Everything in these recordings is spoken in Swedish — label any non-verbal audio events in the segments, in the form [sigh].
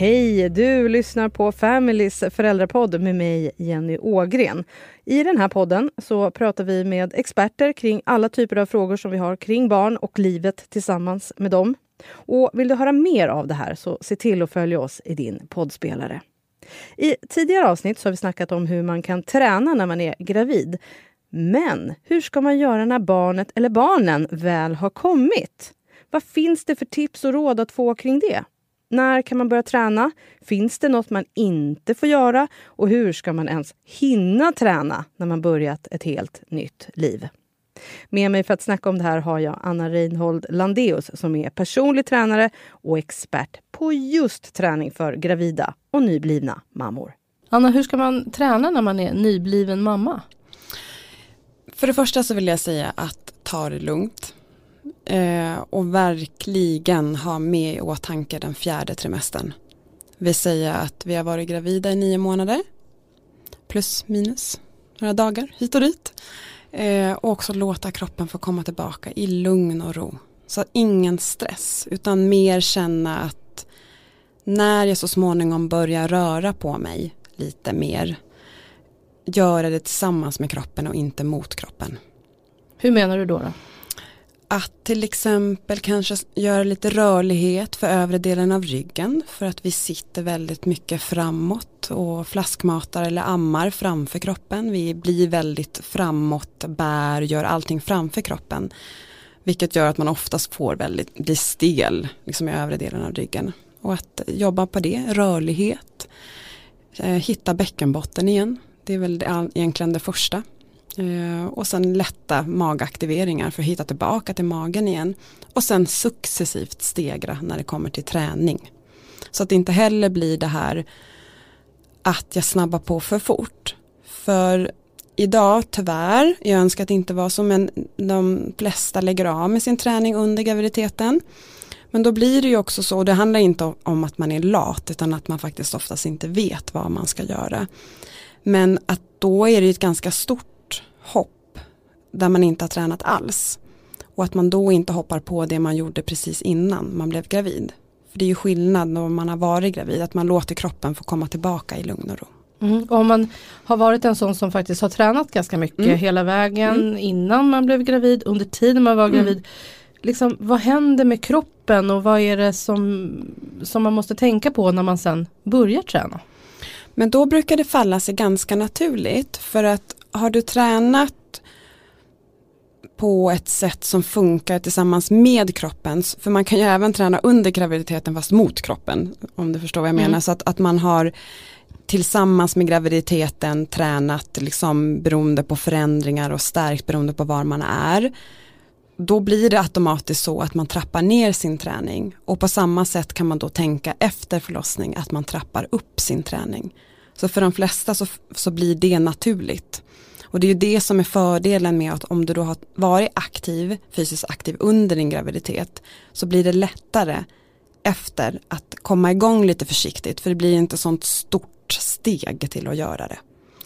Hej! Du lyssnar på Familys föräldrapodd med mig, Jenny Ågren. I den här podden så pratar vi med experter kring alla typer av frågor som vi har kring barn och livet tillsammans med dem. Och vill du höra mer av det här så se till att följa oss i din poddspelare. I tidigare avsnitt så har vi snackat om hur man kan träna när man är gravid. Men hur ska man göra när barnet eller barnen väl har kommit? Vad finns det för tips och råd att få kring det? När kan man börja träna? Finns det något man inte får göra? Och hur ska man ens hinna träna när man börjat ett helt nytt liv? Med mig för att snacka om det här har jag Anna Reinhold Landeus som är personlig tränare och expert på just träning för gravida och nyblivna mammor. Anna, hur ska man träna när man är nybliven mamma? För det första så vill jag säga att ta det lugnt. Eh, och verkligen ha med i åtanke den fjärde trimestern. Vi säger att vi har varit gravida i nio månader. Plus minus några dagar hit och dit. Eh, och också låta kroppen få komma tillbaka i lugn och ro. Så ingen stress utan mer känna att när jag så småningom börjar röra på mig lite mer göra det tillsammans med kroppen och inte mot kroppen. Hur menar du då? då? Att till exempel kanske göra lite rörlighet för övre delen av ryggen för att vi sitter väldigt mycket framåt och flaskmatar eller ammar framför kroppen. Vi blir väldigt framåt, bär, gör allting framför kroppen. Vilket gör att man oftast får väldigt, blir stel liksom i övre delen av ryggen. Och att jobba på det, rörlighet, eh, hitta bäckenbotten igen. Det är väl egentligen det första. Eh, och sen lätta magaktiveringar för att hitta tillbaka till magen igen. Och sen successivt stegra när det kommer till träning. Så att det inte heller blir det här att jag snabbar på för fort. För idag tyvärr, jag önskar att det inte var så men de flesta lägger av med sin träning under graviditeten. Men då blir det ju också så, och det handlar inte om att man är lat utan att man faktiskt oftast inte vet vad man ska göra. Men att då är det ett ganska stort hopp där man inte har tränat alls. Och att man då inte hoppar på det man gjorde precis innan man blev gravid. För det är ju skillnad när man har varit gravid, att man låter kroppen få komma tillbaka i lugn och ro. Mm. Om man har varit en sån som faktiskt har tränat ganska mycket mm. hela vägen mm. innan man blev gravid, under tiden man var mm. gravid. Liksom, vad händer med kroppen och vad är det som, som man måste tänka på när man sen börjar träna? Men då brukar det falla sig ganska naturligt för att har du tränat på ett sätt som funkar tillsammans med kroppen, för man kan ju även träna under graviditeten fast mot kroppen, om du förstår vad jag menar, mm. så att, att man har tillsammans med graviditeten tränat liksom beroende på förändringar och stärkt beroende på var man är då blir det automatiskt så att man trappar ner sin träning och på samma sätt kan man då tänka efter förlossning att man trappar upp sin träning. Så för de flesta så, så blir det naturligt. Och det är ju det som är fördelen med att om du då har varit aktiv, fysiskt aktiv under din graviditet så blir det lättare efter att komma igång lite försiktigt för det blir inte sånt stort steg till att göra det.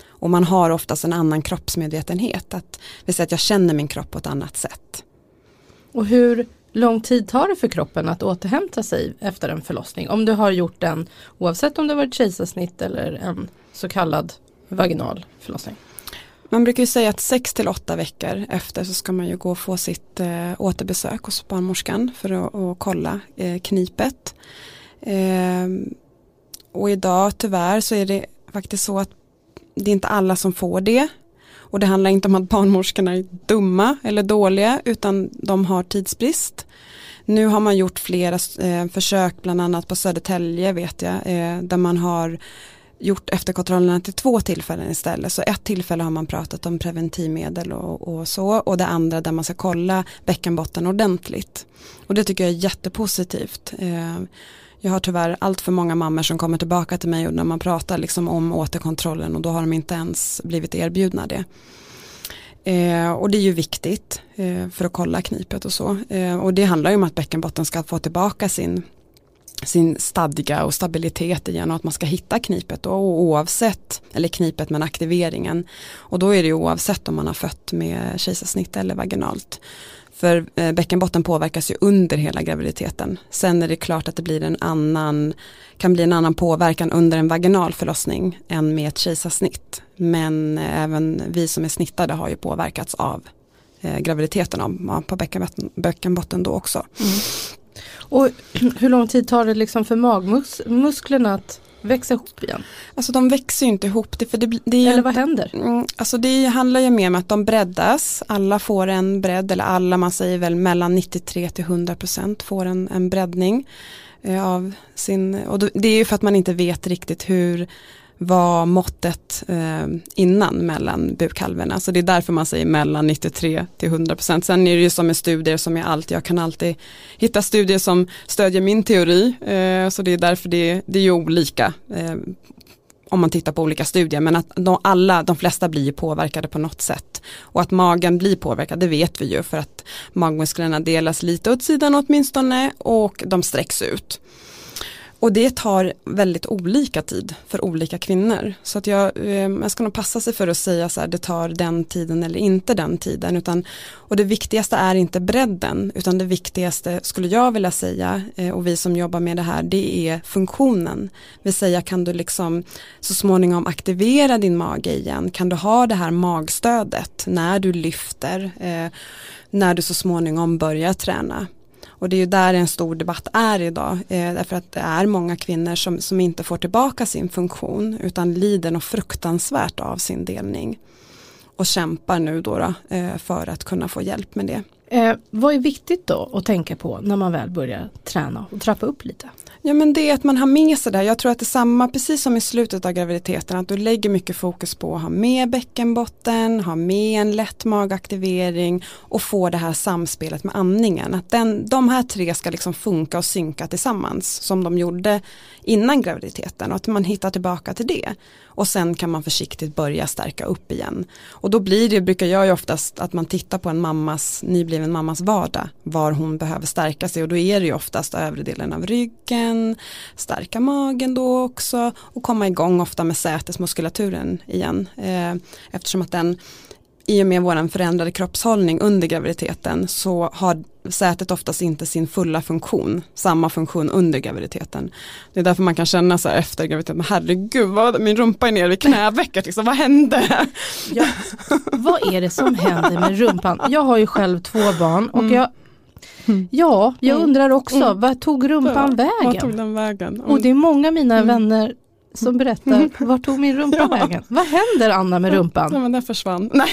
Och man har oftast en annan kroppsmedvetenhet, att vill säga att jag känner min kropp på ett annat sätt. Och hur lång tid tar det för kroppen att återhämta sig efter en förlossning? Om du har gjort den oavsett om det varit kejsarsnitt eller en så kallad vaginal förlossning? Man brukar ju säga att 6 till 8 veckor efter så ska man ju gå och få sitt eh, återbesök hos barnmorskan för att, att kolla eh, knipet. Eh, och idag tyvärr så är det faktiskt så att det är inte alla som får det. Och det handlar inte om att barnmorskorna är dumma eller dåliga utan de har tidsbrist. Nu har man gjort flera eh, försök bland annat på Södertälje vet jag eh, där man har gjort efterkontrollerna till två tillfällen istället. Så ett tillfälle har man pratat om preventivmedel och, och, så och det andra där man ska kolla bäckenbotten ordentligt. Och det tycker jag är jättepositivt. Eh, jag har tyvärr allt för många mammor som kommer tillbaka till mig och när man pratar liksom om återkontrollen och då har de inte ens blivit erbjudna det. Eh, och det är ju viktigt eh, för att kolla knipet och så. Eh, och det handlar ju om att bäckenbotten ska få tillbaka sin sin stadga och stabilitet igen och att man ska hitta knipet då, oavsett, eller knipet men aktiveringen. Och då är det ju oavsett om man har fött med kejsarsnitt eller vaginalt. För eh, bäckenbotten påverkas ju under hela graviditeten. Sen är det klart att det blir en annan, kan bli en annan påverkan under en vaginal förlossning än med ett kejsarsnitt. Men eh, även vi som är snittade har ju påverkats av eh, graviditeten på bäckenbotten, bäckenbotten då också. Mm. Och hur lång tid tar det liksom för magmusklerna att växa ihop igen? Alltså de växer ju inte ihop. Det, för det, det eller vad händer? Mm, alltså det handlar ju mer om att de breddas. Alla får en bredd, eller alla, man säger väl mellan 93 till 100 procent får en, en breddning. Eh, av sin, och det är ju för att man inte vet riktigt hur var måttet eh, innan mellan bukhalvorna. Så det är därför man säger mellan 93 till 100 procent. Sen är det ju som med studier som jag alltid, jag kan alltid hitta studier som stödjer min teori. Eh, så det är därför det, det är ju olika eh, om man tittar på olika studier. Men att de, alla, de flesta blir påverkade på något sätt. Och att magen blir påverkad, det vet vi ju för att magmusklerna delas lite åt sidan åtminstone och de sträcks ut. Och det tar väldigt olika tid för olika kvinnor. Så att jag, eh, jag ska nog passa sig för att säga så här, det tar den tiden eller inte den tiden. Utan, och det viktigaste är inte bredden, utan det viktigaste skulle jag vilja säga, eh, och vi som jobbar med det här, det är funktionen. Vill säga, kan du liksom så småningom aktivera din mage igen? Kan du ha det här magstödet när du lyfter? Eh, när du så småningom börjar träna. Och det är ju där en stor debatt är idag. Eh, därför att det är många kvinnor som, som inte får tillbaka sin funktion utan lider något fruktansvärt av sin delning. Och kämpar nu då, då eh, för att kunna få hjälp med det. Eh, vad är viktigt då att tänka på när man väl börjar träna och trappa upp lite? Ja men det är att man har med sig det här. Jag tror att det är samma, precis som i slutet av graviditeten, att du lägger mycket fokus på att ha med bäckenbotten, ha med en lätt magaktivering och få det här samspelet med andningen. Att den, de här tre ska liksom funka och synka tillsammans som de gjorde innan graviditeten och att man hittar tillbaka till det. Och sen kan man försiktigt börja stärka upp igen. Och då blir det, brukar jag ju oftast att man tittar på en mammas, nybliven mammas vardag, var hon behöver stärka sig och då är det ju oftast övre delen av ryggen, stärka magen då också och komma igång ofta med sätesmuskulaturen igen. Eh, eftersom att den i och med vår förändrade kroppshållning under graviditeten så har sätet oftast inte sin fulla funktion, samma funktion under graviditeten. Det är därför man kan känna så här efter graviditeten, herregud, vad, min rumpa är nere vid knävecket, liksom, vad hände? Ja, vad är det som händer med rumpan? Jag har ju själv två barn och mm. jag Ja, jag mm. undrar också, mm. vad tog rumpan ja, vägen? Tog den vägen? Och det är många av mina mm. vänner som berättar, var tog min rumpa ja. vägen? Vad händer Anna med rumpan? Ja, men den försvann. Nej.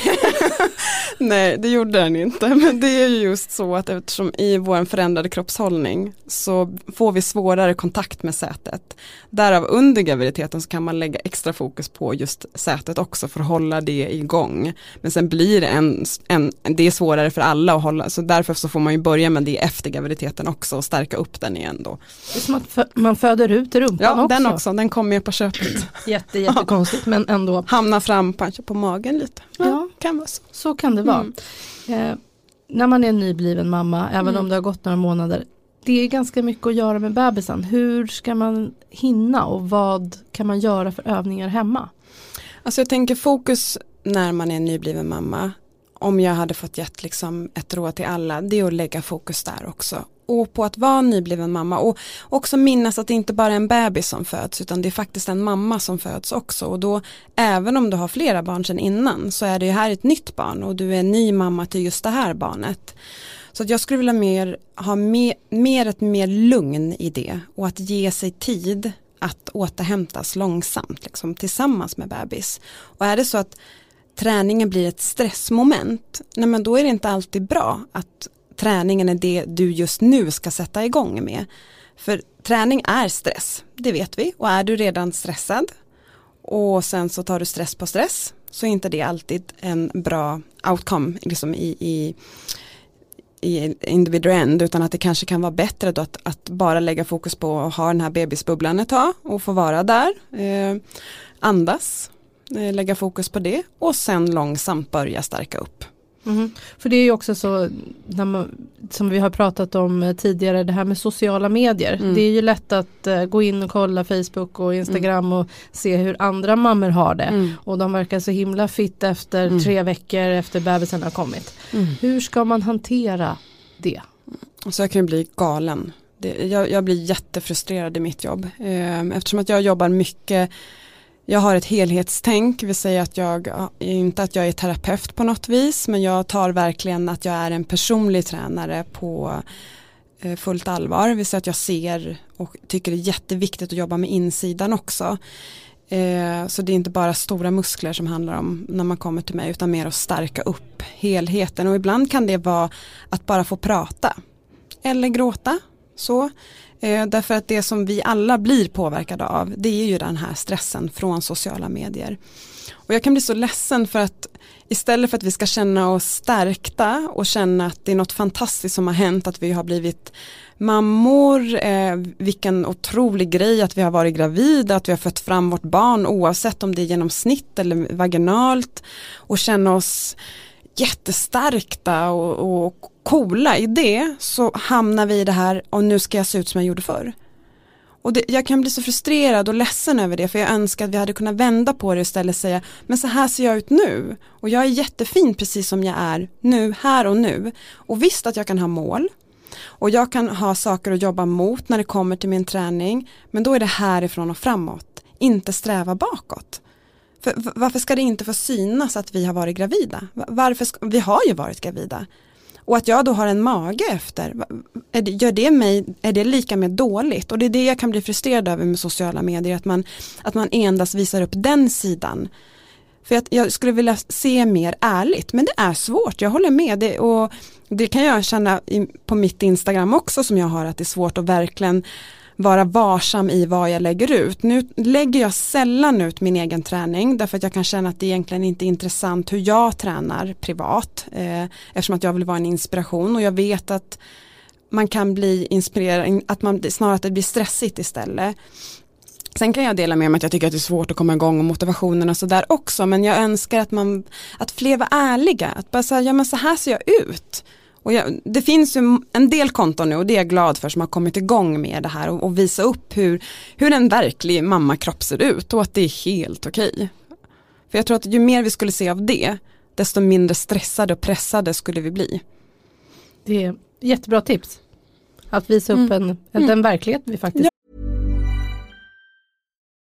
[laughs] Nej, det gjorde den inte. Men det är ju just så att eftersom i vår förändrade kroppshållning så får vi svårare kontakt med sätet. Därav under graviditeten så kan man lägga extra fokus på just sätet också för att hålla det igång. Men sen blir det en, en det är svårare för alla att hålla, så därför så får man ju börja med det efter graviditeten också och stärka upp den igen då. Det är som att man föder ut rumpan ja, också. den också, den kommer ju på köpet. Jätte, jättekonstigt men ändå. Hamna fram kanske på magen lite. Ja, ja. kan vara så. Så kan det vara. Mm. Eh, när man är nybliven mamma, även mm. om det har gått några månader, det är ganska mycket att göra med bebisen. Hur ska man hinna och vad kan man göra för övningar hemma? Alltså jag tänker fokus när man är nybliven mamma om jag hade fått gett liksom ett råd till alla det är att lägga fokus där också och på att vara nybliven mamma och också minnas att det inte bara är en bebis som föds utan det är faktiskt en mamma som föds också och då även om du har flera barn sedan innan så är det ju här ett nytt barn och du är ny mamma till just det här barnet. Så att jag skulle vilja mer, ha mer, mer ett mer lugn i det och att ge sig tid att återhämtas långsamt liksom, tillsammans med bebis. Och är det så att träningen blir ett stressmoment, nej men då är det inte alltid bra att träningen är det du just nu ska sätta igång med. För träning är stress, det vet vi och är du redan stressad och sen så tar du stress på stress så är inte det alltid en bra outcome liksom i, i i individual end utan att det kanske kan vara bättre då att, att, bara lägga fokus på att ha den här bebisbubblan ett tag och få vara där. Eh, andas, eh, lägga fokus på det och sen långsamt börja stärka upp. Mm. För det är ju också så, man, som vi har pratat om eh, tidigare, det här med sociala medier. Mm. Det är ju lätt att uh, gå in och kolla Facebook och Instagram mm. och se hur andra mammor har det. Mm. Och de verkar så himla fitt efter mm. tre veckor efter bebisen har kommit. Mm. Hur ska man hantera det? Så jag kan bli galen. Det, jag, jag, blir jättefrustrerad i mitt jobb. Eh, eftersom att jag jobbar mycket jag har ett helhetstänk, vill säga att jag, inte att jag är terapeut på något vis, men jag tar verkligen att jag är en personlig tränare på eh, fullt allvar, vill säga att jag ser och tycker det är jätteviktigt att jobba med insidan också. Eh, så det är inte bara stora muskler som handlar om när man kommer till mig utan mer att stärka upp helheten. Och ibland kan det vara att bara få prata eller gråta så. Eh, därför att det som vi alla blir påverkade av det är ju den här stressen från sociala medier. Och jag kan bli så ledsen för att istället för att vi ska känna oss stärkta och känna att det är något fantastiskt som har hänt, att vi har blivit mammor, eh, vilken otrolig grej att vi har varit gravida, att vi har fött fram vårt barn oavsett om det är genom snitt eller vaginalt och känna oss jättestarkta och, och coola i det så hamnar vi i det här och nu ska jag se ut som jag gjorde förr. Och det, jag kan bli så frustrerad och ledsen över det för jag önskar att vi hade kunnat vända på det istället och säga men så här ser jag ut nu och jag är jättefin precis som jag är nu, här och nu. Och visst att jag kan ha mål och jag kan ha saker att jobba mot när det kommer till min träning men då är det härifrån och framåt, inte sträva bakåt. För, varför ska det inte få synas att vi har varit gravida? Varför ska, vi har ju varit gravida. Och att jag då har en mage efter, är det, gör det mig, är det lika med dåligt? Och det är det jag kan bli frustrerad över med sociala medier, att man, att man endast visar upp den sidan. För att jag skulle vilja se mer ärligt, men det är svårt, jag håller med. Det, och det kan jag känna i, på mitt Instagram också som jag har, att det är svårt att verkligen vara varsam i vad jag lägger ut. Nu lägger jag sällan ut min egen träning därför att jag kan känna att det egentligen inte är intressant hur jag tränar privat eh, eftersom att jag vill vara en inspiration och jag vet att man kan bli inspirerad, att man snarare att det blir stressigt istället. Sen kan jag dela med mig att jag tycker att det är svårt att komma igång och motivationen och sådär också men jag önskar att man, att fler var ärliga, att bara säga ja men så här ser jag ut. Och jag, det finns ju en del konton nu och det är jag glad för som har kommit igång med det här och, och visa upp hur, hur en verklig mammakropp ser ut och att det är helt okej. Okay. För jag tror att ju mer vi skulle se av det, desto mindre stressade och pressade skulle vi bli. Det är jättebra tips. Att visa upp mm. en, en, den verklighet vi faktiskt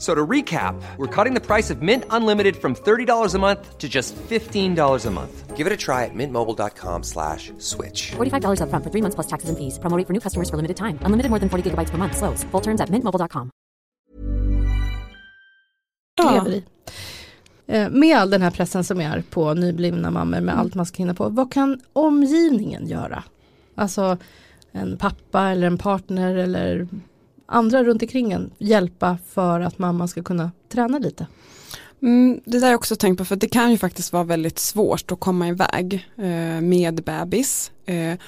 So to recap, we're cutting the price of Mint Unlimited from $30 a month to just $15 a month. Give it a try at mintmobile.com slash switch. $45 up front for three months plus taxes and fees. Promoting for new customers for limited time. Unlimited more than 40 gigabytes per month. Slows. Full terms at mintmobile.com. Ja. Eh, med all den här pressen som är på nyblivna mammor med mm. allt man ska hinna på. Vad kan omgivningen göra? Alltså en pappa eller en partner eller andra runt omkring en hjälpa för att mamma ska kunna träna lite? Mm, det där har jag också tänkt på för det kan ju faktiskt vara väldigt svårt att komma iväg eh, med bebis. Eh,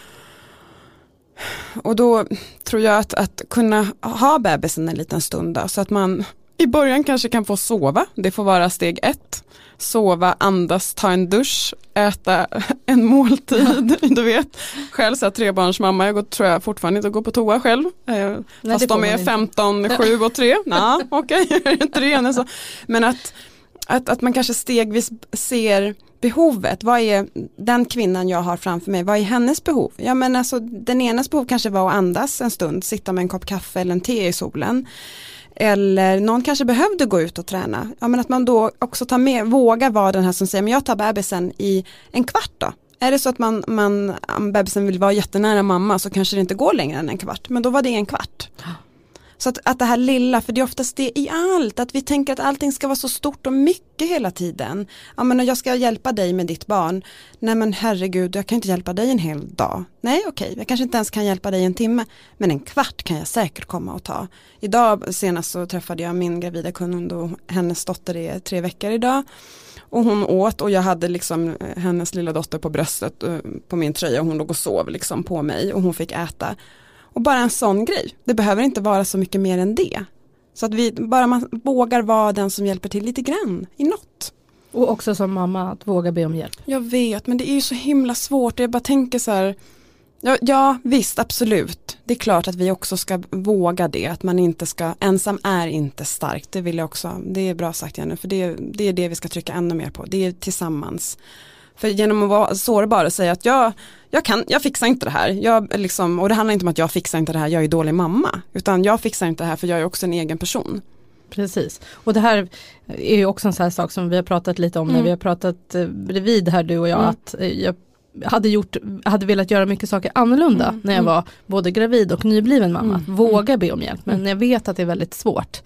och då tror jag att, att kunna ha bebisen en liten stund då, så att man i början kanske kan få sova, det får vara steg ett. Sova, andas, ta en dusch, äta [laughs] en måltid. [laughs] Du vet, själv så här, trebarnsmamma, jag går, tror jag fortfarande inte att gå på toa själv. Eh, Nej, fast de är 15, 7 och 3. Nej, [laughs] okej, okay. så. Men att, att, att man kanske stegvis ser behovet, vad är den kvinnan jag har framför mig, vad är hennes behov? Ja men alltså den enas behov kanske var att andas en stund, sitta med en kopp kaffe eller en te i solen. Eller någon kanske behövde gå ut och träna. Ja men att man då också tar med, vågar vara den här som säger, men jag tar bebisen i en kvart då. Är det så att man, man, bebisen vill vara jättenära mamma så kanske det inte går längre än en kvart, men då var det en kvart. Så att, att det här lilla, för det är oftast det i allt, att vi tänker att allting ska vara så stort och mycket hela tiden. Ja men jag ska hjälpa dig med ditt barn. Nej men herregud, jag kan inte hjälpa dig en hel dag. Nej okej, okay, jag kanske inte ens kan hjälpa dig en timme, men en kvart kan jag säkert komma och ta. Idag senast så träffade jag min gravida kund och hennes dotter är tre veckor idag. Och hon åt och jag hade liksom eh, hennes lilla dotter på bröstet eh, på min tröja och hon låg och sov liksom på mig och hon fick äta. Och bara en sån grej, det behöver inte vara så mycket mer än det. Så att vi, bara man vågar vara den som hjälper till lite grann i något. Och också som mamma att våga be om hjälp. Jag vet men det är ju så himla svårt. Jag bara tänker så här. Ja, ja visst absolut. Det är klart att vi också ska våga det. Att man inte ska, ensam är inte starkt. Det vill jag också, det är bra sagt Jenny. För det, det är det vi ska trycka ännu mer på. Det är tillsammans. För genom att vara sårbar och säga att jag, jag, kan, jag fixar inte det här. Jag liksom, och det handlar inte om att jag fixar inte det här, jag är dålig mamma. Utan jag fixar inte det här för jag är också en egen person. Precis, och det här är ju också en sån här sak som vi har pratat lite om mm. när vi har pratat eh, bredvid här du och jag. Mm. att eh, jag hade, gjort, hade velat göra mycket saker annorlunda mm. när jag mm. var både gravid och nybliven mamma. Mm. Våga be om hjälp men mm. jag vet att det är väldigt svårt.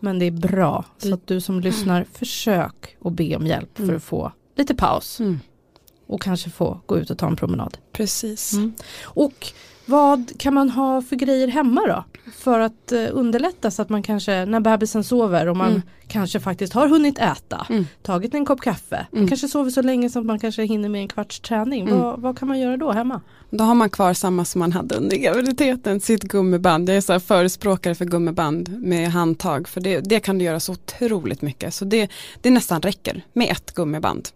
Men det är bra så att du som lyssnar försök att be om hjälp för att få lite paus. Mm. Och kanske få gå ut och ta en promenad. Precis. Mm. Och vad kan man ha för grejer hemma då? För att uh, underlätta så att man kanske när bebisen sover och man mm. kanske faktiskt har hunnit äta, mm. tagit en kopp kaffe, man mm. kanske sover så länge som man kanske hinner med en kvarts träning. Mm. Vad, vad, kan man göra då hemma? Då har man kvar samma som man hade under graviditeten, sitt gummiband. Jag är så förespråkare för gummiband med handtag för det, det kan du göra så otroligt mycket. Så det, det nästan räcker med ett gummiband.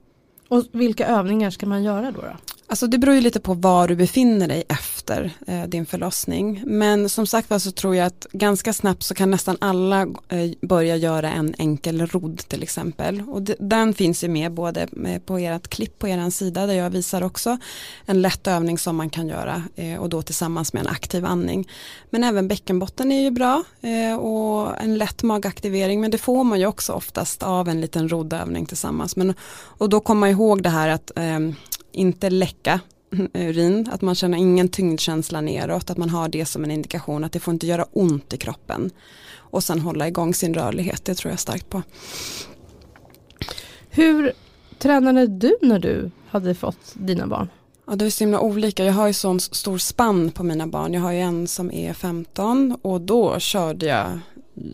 Och vilka övningar ska man göra då? då? Alltså det beror ju lite på var du befinner dig efter eh, din förlossning. Men som sagt var så tror jag att ganska snabbt så kan nästan alla eh, börja göra en enkel rodd till exempel. Och den finns ju med både eh, på ert klipp på er sida där jag visar också en lätt övning som man kan göra eh, och då tillsammans med en aktiv andning. Men även bäckenbotten är ju bra eh, och en lätt magaktivering men det får man ju också oftast av en liten roddövning tillsammans. Men, och då kommer man ihåg det här att ehm, inte läcka urin, att man känner ingen tyngdkänsla neråt, att man har det som en indikation att det får inte göra ont i kroppen. Och sen hålla igång sin rörlighet, det tror jag starkt på. Hur tränade du när du hade fått dina barn? Ja, det är så himla olika. Jag har ju sån stor spann på mina barn. Jag har ju en som är 15 och då körde jag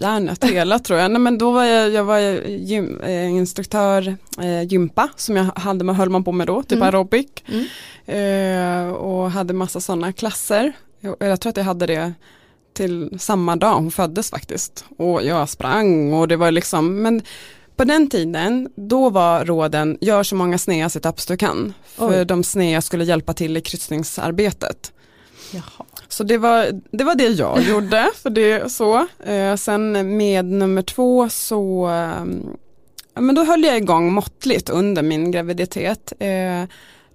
järnet hela tror jag. Nej, men då var jag, jag var gym, eh, instruktör eh, gympa som jag hade, höll man på med då, typ mm. aerobic. Mm. Eh, och hade massa sådana klasser. Jag, jag tror att jag hade det till samma dag hon föddes faktiskt. Och jag sprang och det var liksom, men på den tiden, då var råden, gör så många snea situps du kan. För Oj. de snea skulle hjälpa till i kryssningsarbetet. Jaha. Så det var, det var det jag [laughs] gjorde, för det så. Eh, sen med nummer två så, eh, men då höll jag igång måttligt under min graviditet. Eh,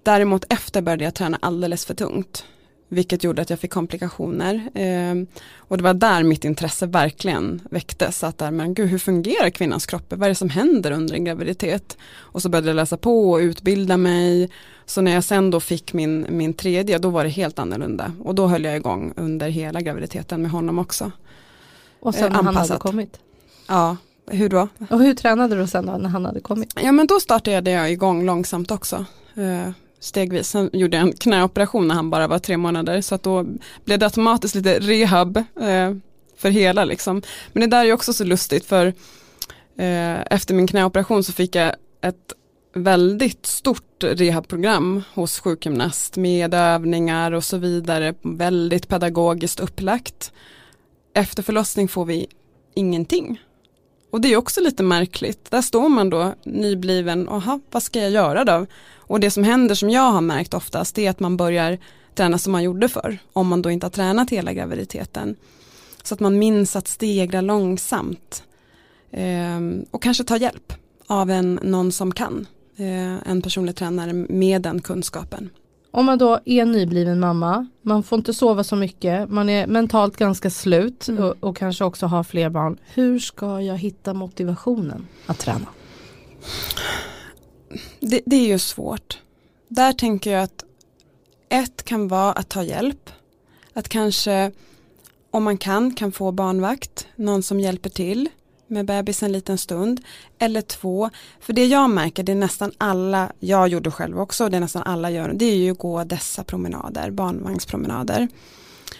däremot efter började jag träna alldeles för tungt. Vilket gjorde att jag fick komplikationer. Eh, och det var där mitt intresse verkligen väcktes. Att där, men gud, hur fungerar kvinnans kropp? Vad är det som händer under en graviditet? Och så började jag läsa på och utbilda mig. Så när jag sen då fick min, min tredje, då var det helt annorlunda. Och då höll jag igång under hela graviditeten med honom också. Och sen när eh, han hade kommit? Ja, hur då? Och hur tränade du sen då när han hade kommit? Ja men då startade jag igång långsamt också. Eh, stegvis. Sen gjorde jag en knäoperation när han bara var tre månader så att då blev det automatiskt lite rehab eh, för hela liksom. Men det där är också så lustigt för eh, efter min knäoperation så fick jag ett väldigt stort rehabprogram hos sjukgymnast med övningar och så vidare, väldigt pedagogiskt upplagt. Efter förlossning får vi ingenting. Och det är också lite märkligt. Där står man då nybliven, aha, vad ska jag göra då? Och det som händer som jag har märkt oftast är att man börjar träna som man gjorde förr, om man då inte har tränat hela graviditeten. Så att man minns att stegra långsamt. Eh, och kanske ta hjälp av en, någon som kan. Eh, en personlig tränare med den kunskapen. Om man då är nybliven mamma, man får inte sova så mycket, man är mentalt ganska slut mm. och, och, kanske också har fler barn. Hur ska jag hitta motivationen att träna? Det, det är ju svårt. Där tänker jag att ett kan vara att ta hjälp. Att kanske om man kan, kan få barnvakt, någon som hjälper till med bebis en liten stund. Eller två, för det jag märker, det är nästan alla, jag gjorde själv också, det är nästan alla gör, det är ju att gå dessa promenader, barnvagnspromenader.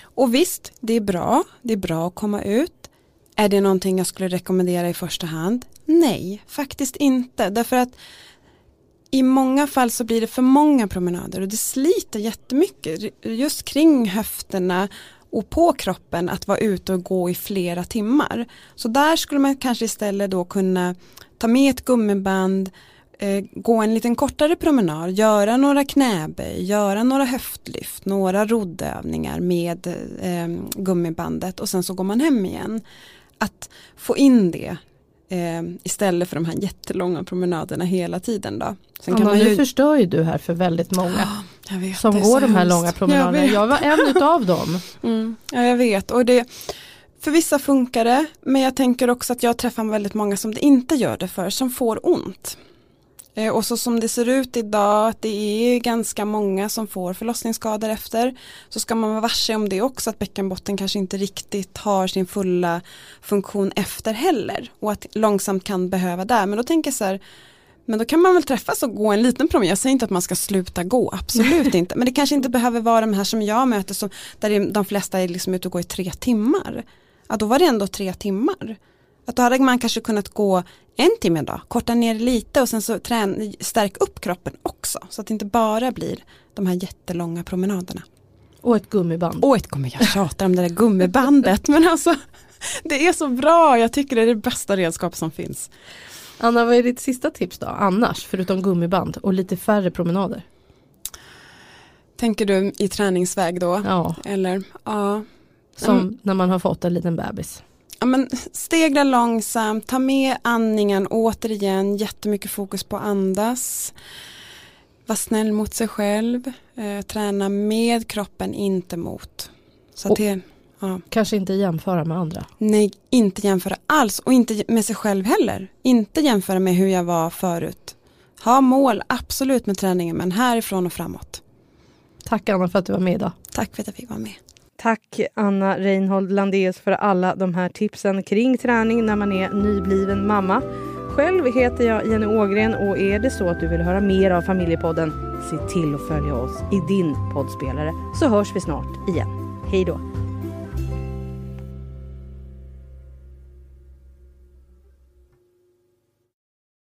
Och visst, det är bra, det är bra att komma ut. Är det någonting jag skulle rekommendera i första hand? Nej, faktiskt inte, därför att i många fall så blir det för många promenader och det sliter jättemycket just kring höfterna och på kroppen att vara ute och gå i flera timmar. Så där skulle man kanske istället då kunna ta med ett gummiband, eh, gå en liten kortare promenad, göra några knäböj, göra några höftlyft, några roddövningar med eh, gummibandet och sen så går man hem igen. Att få in det eh, istället för de här jättelånga promenaderna hela tiden då. Sen kan Anna, man ju... Nu förstör ju du här för väldigt många som går de här hemskt. långa promenaderna. Jag, jag, var en av dem. [laughs] Mm, ja jag vet och det för vissa funkar det men jag tänker också att jag träffar väldigt många som det inte gör det för som får ont. Eh, och så som det ser ut idag, det är ganska många som får förlossningsskador efter, så ska man vara varse om det också, att bäckenbotten kanske inte riktigt har sin fulla funktion efter heller och att långsamt kan behöva där. Men då tänker jag så här, men då kan man väl träffas och gå en liten promenad. Jag säger inte att man ska sluta gå, absolut [laughs] inte. Men det kanske inte behöver vara de här som jag möter, som, där de flesta är liksom ute och går i tre timmar. Ja, då var det ändå tre timmar. Att då hade man kanske kunnat gå en timme då, korta ner lite och sen så trän, stärk upp kroppen också. Så att det inte bara blir de här jättelånga promenaderna. Och ett gummiband. Och ett gummiband, jag tjatar om det där gummibandet. men alltså [laughs] det är så bra, jag tycker det är det bästa redskap som finns. Anna, vad är ditt sista tips då, annars, förutom gummiband och lite färre promenader? Tänker du i träningsväg då? Ja. Eller, ja. Som mm. när man har fått en liten bebis ja, men stegra långsamt, ta med andningen återigen, jättemycket fokus på andas. Var snäll mot sig själv, eh, träna med kroppen, inte mot. Så det, ja. Kanske inte jämföra med andra? Nej, inte jämföra alls och inte med sig själv heller. Inte jämföra med hur jag var förut. Ha mål, absolut med träningen, men härifrån och framåt. Tack Anna för att du var med idag. Tack för att jag fick vara med. Tack Anna Reinhold Landés för alla de här tipsen kring träning när man är nybliven mamma. Själv heter jag Jenny Ågren och är det så att du vill höra mer av Familjepodden, se till att följa oss i din poddspelare så hörs vi snart igen. Hej då!